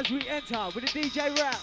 as we enter with the DJ rap.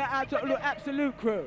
Out to the Absolute crew.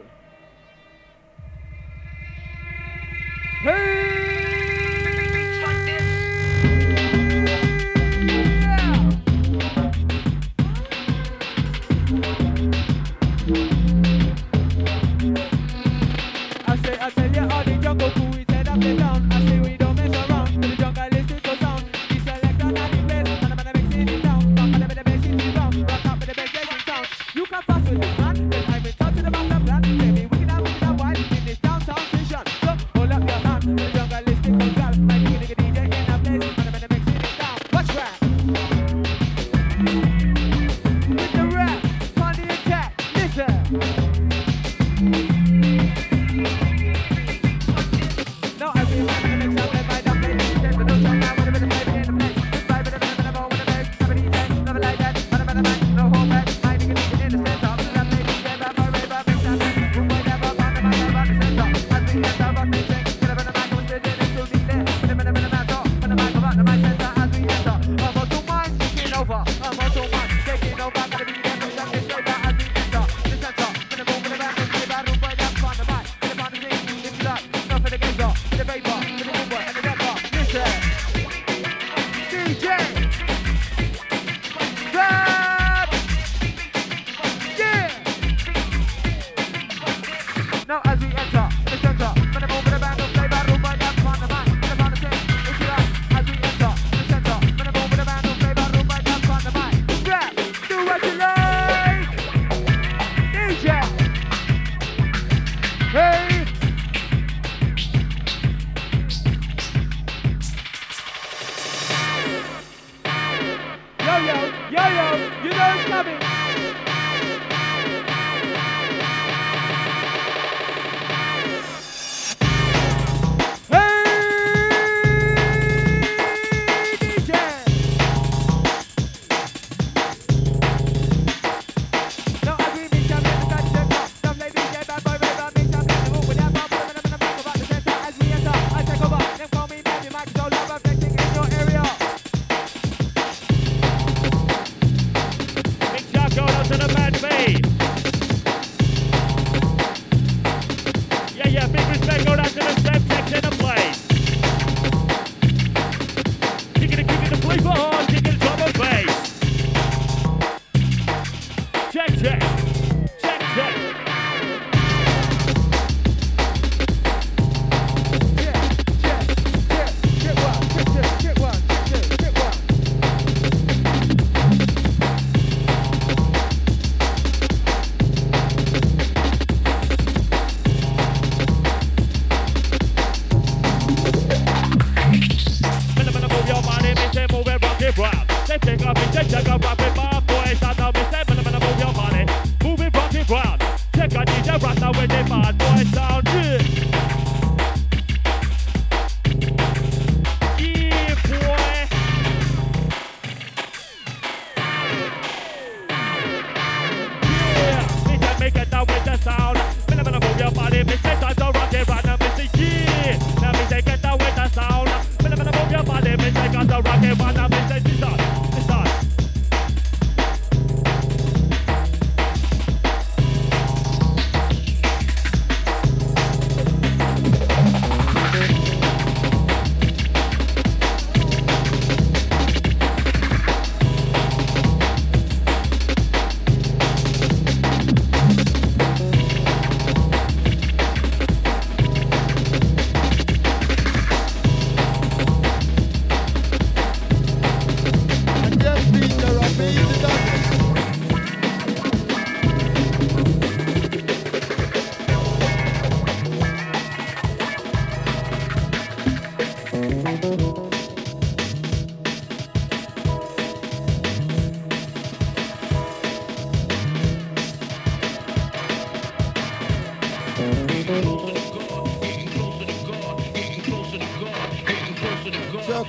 out with the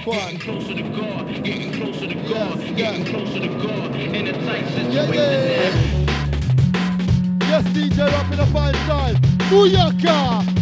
Getting closer to God, getting closer to God, getting closer to God in a tight situation. Yeah, yes, DJ up in a fine time. Booyaka!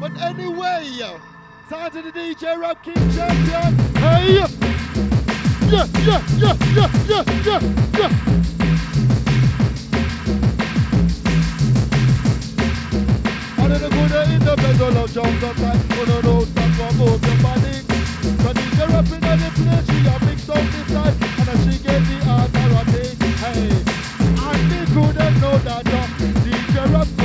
But anyway, time to the DJ Rap King Champion. Hey! Yeah, yeah, yeah, yeah, yeah, yeah, yeah. And the good in the up body. So DJ Rap in place, she a mix up and she the. Hey, and they couldn't know that uh, DJ Rap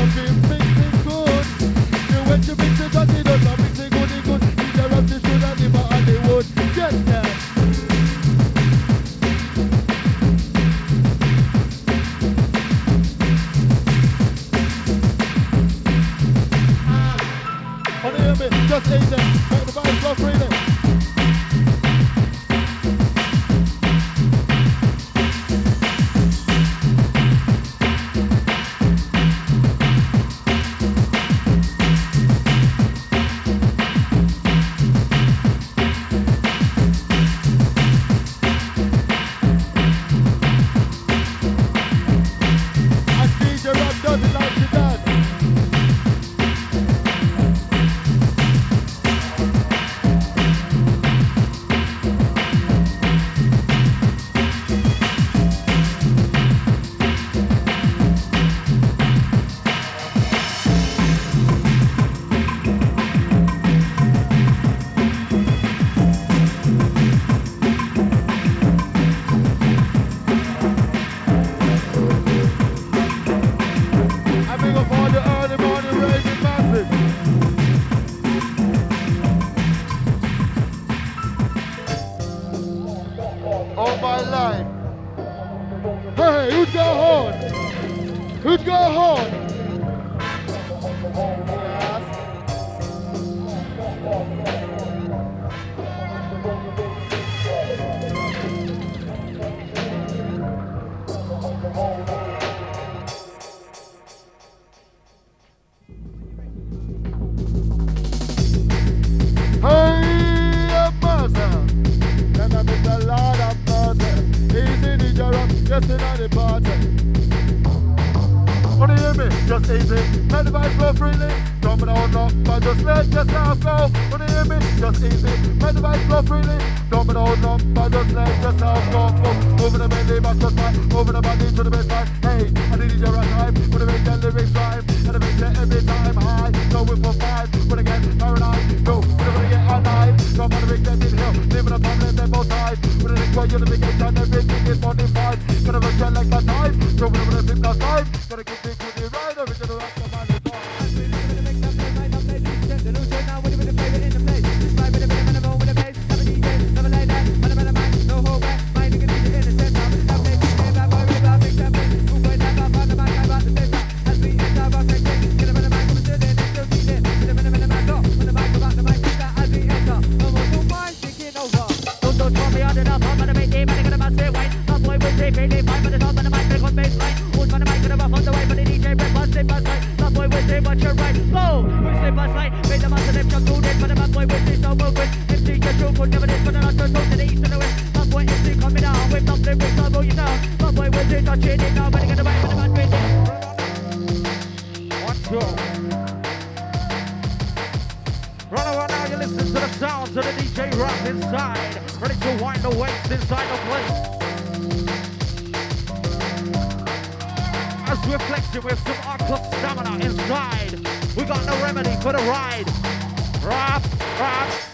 All my life. Hey, who's got horn? Who's got horn? Just in on the party. Wanna hear me? Just easy. Let the vibes flow freely. Don't no no, but just let yourself go. Wanna hear me? Just easy. Let the vibes flow freely. Don't no no, but just let yourself go. Move, Moving the belly, back to spine. Moving the body to the baseline. Hey, I need your right time. Wanna make that lyrics rhyme. And I make that every time high. Going for five. Wanna get paranoid. No, wanna get all night. Come on, make that in here. Living a problem, they both sides. Wanna enjoy your navigation. Everything is modified. Run around now, you listen to the sounds of the DJ Rap inside. Ready to wind the waist inside the place. As we're flexing with some hardcore stamina inside. We got no remedy for the ride. Rap, rap.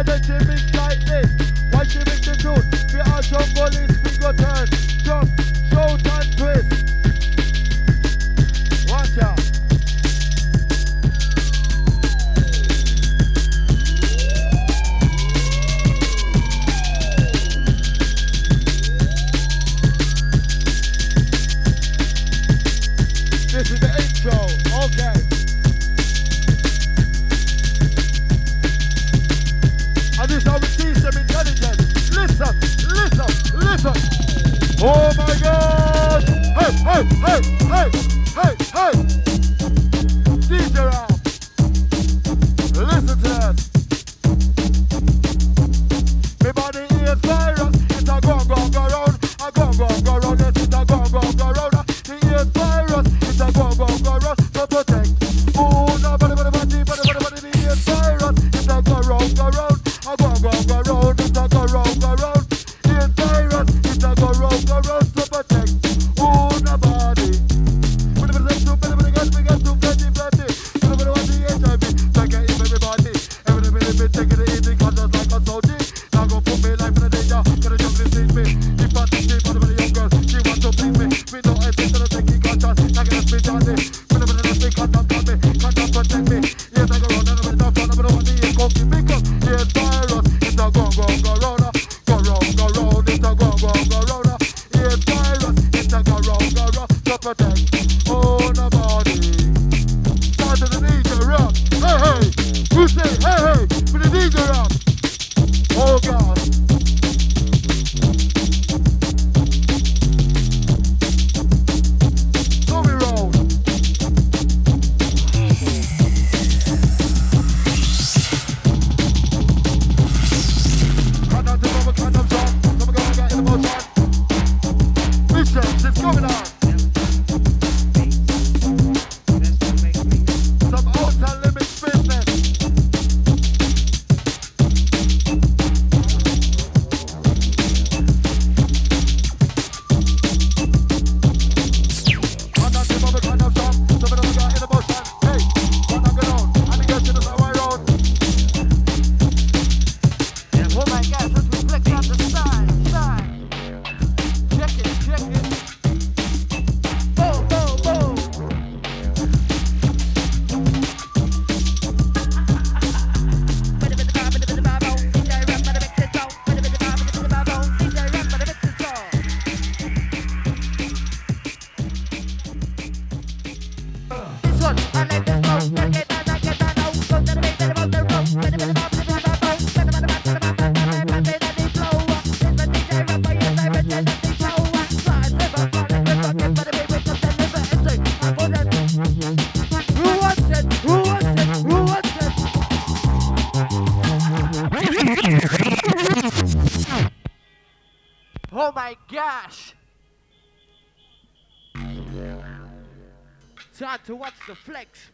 Mix like this. Why she mix the? We are jungle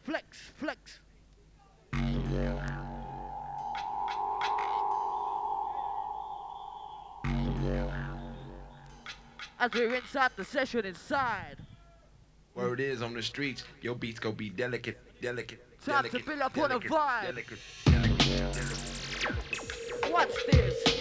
flex, flex. As we're inside the session, inside. Word is on the streets, your beats go be delicate, delicate. Time delicate, to build up delicate, on a vibe. Delicate, delicate, delicate, delicate, delicate. What's this?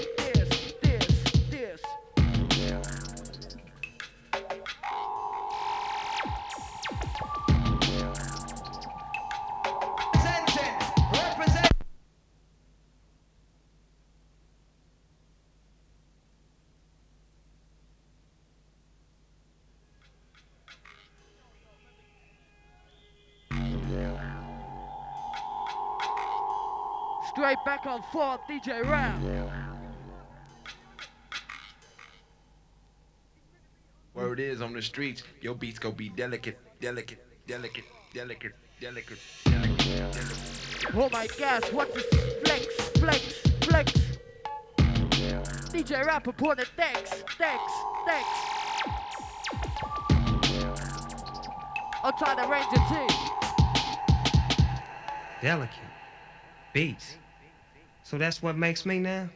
straight back on four, DJ Rap. Word is on the streets, your beats gonna be delicate, delicate, delicate, delicate, delicate, delicate. Oh my gosh, what is this flex, flex, flex. DJ Rapper put the i'll try to the Ranger team. Delicate beats. So that's what makes me now?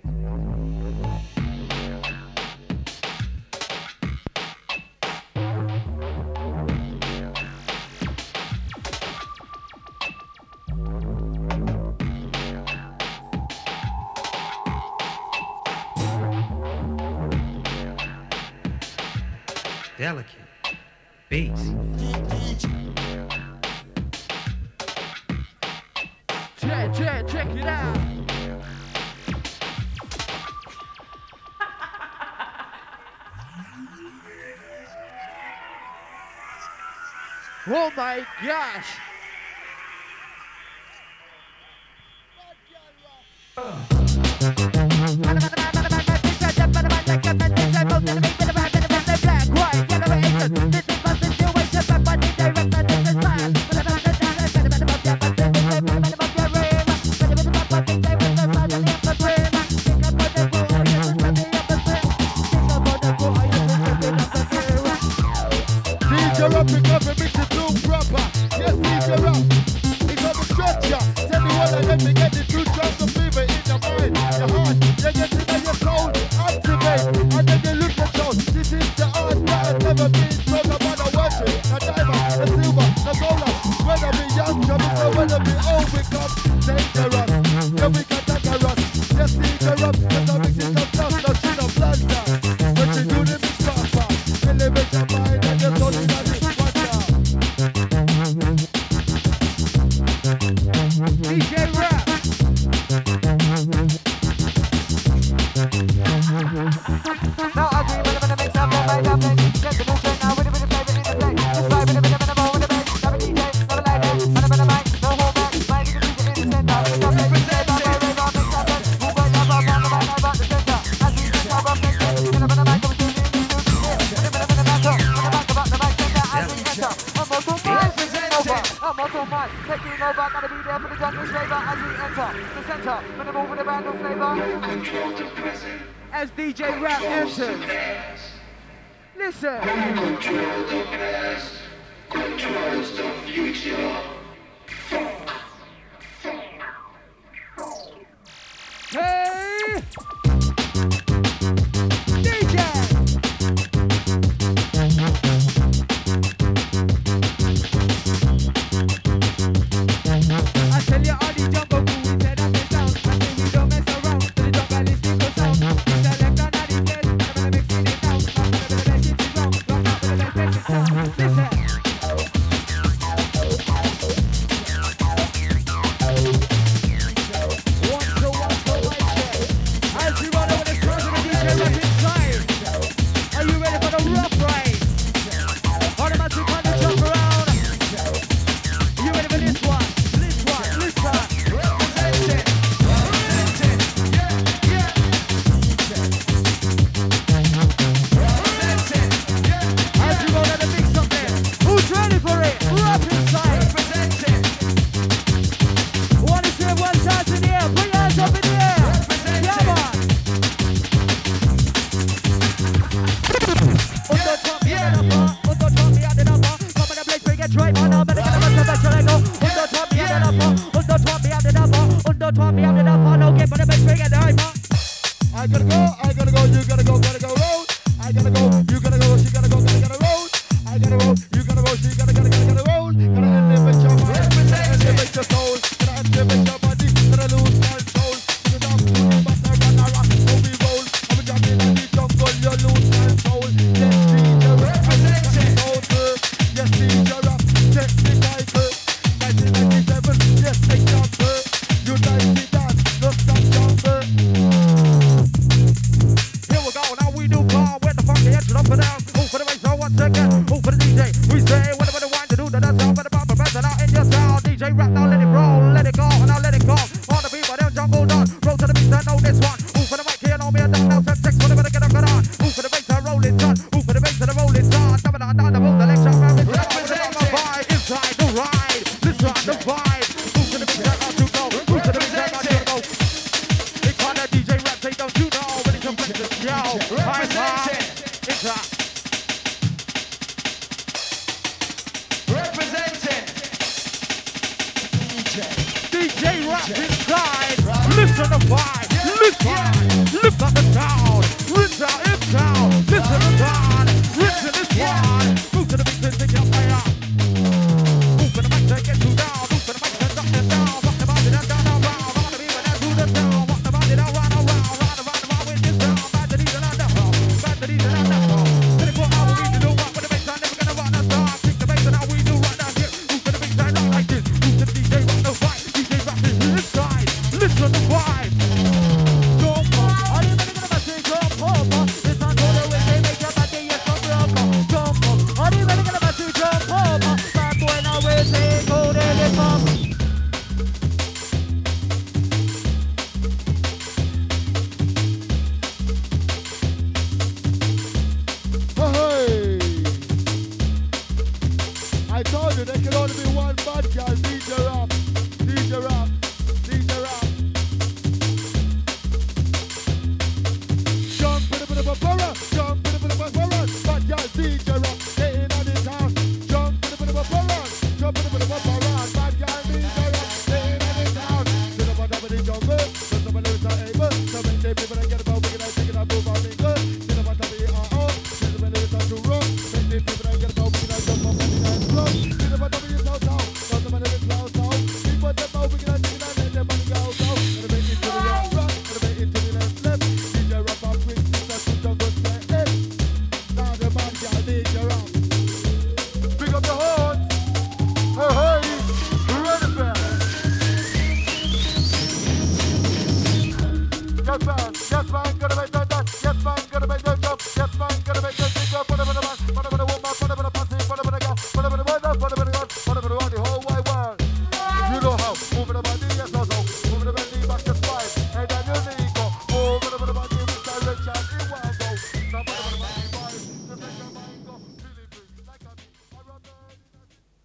My gosh! DJ the jungle,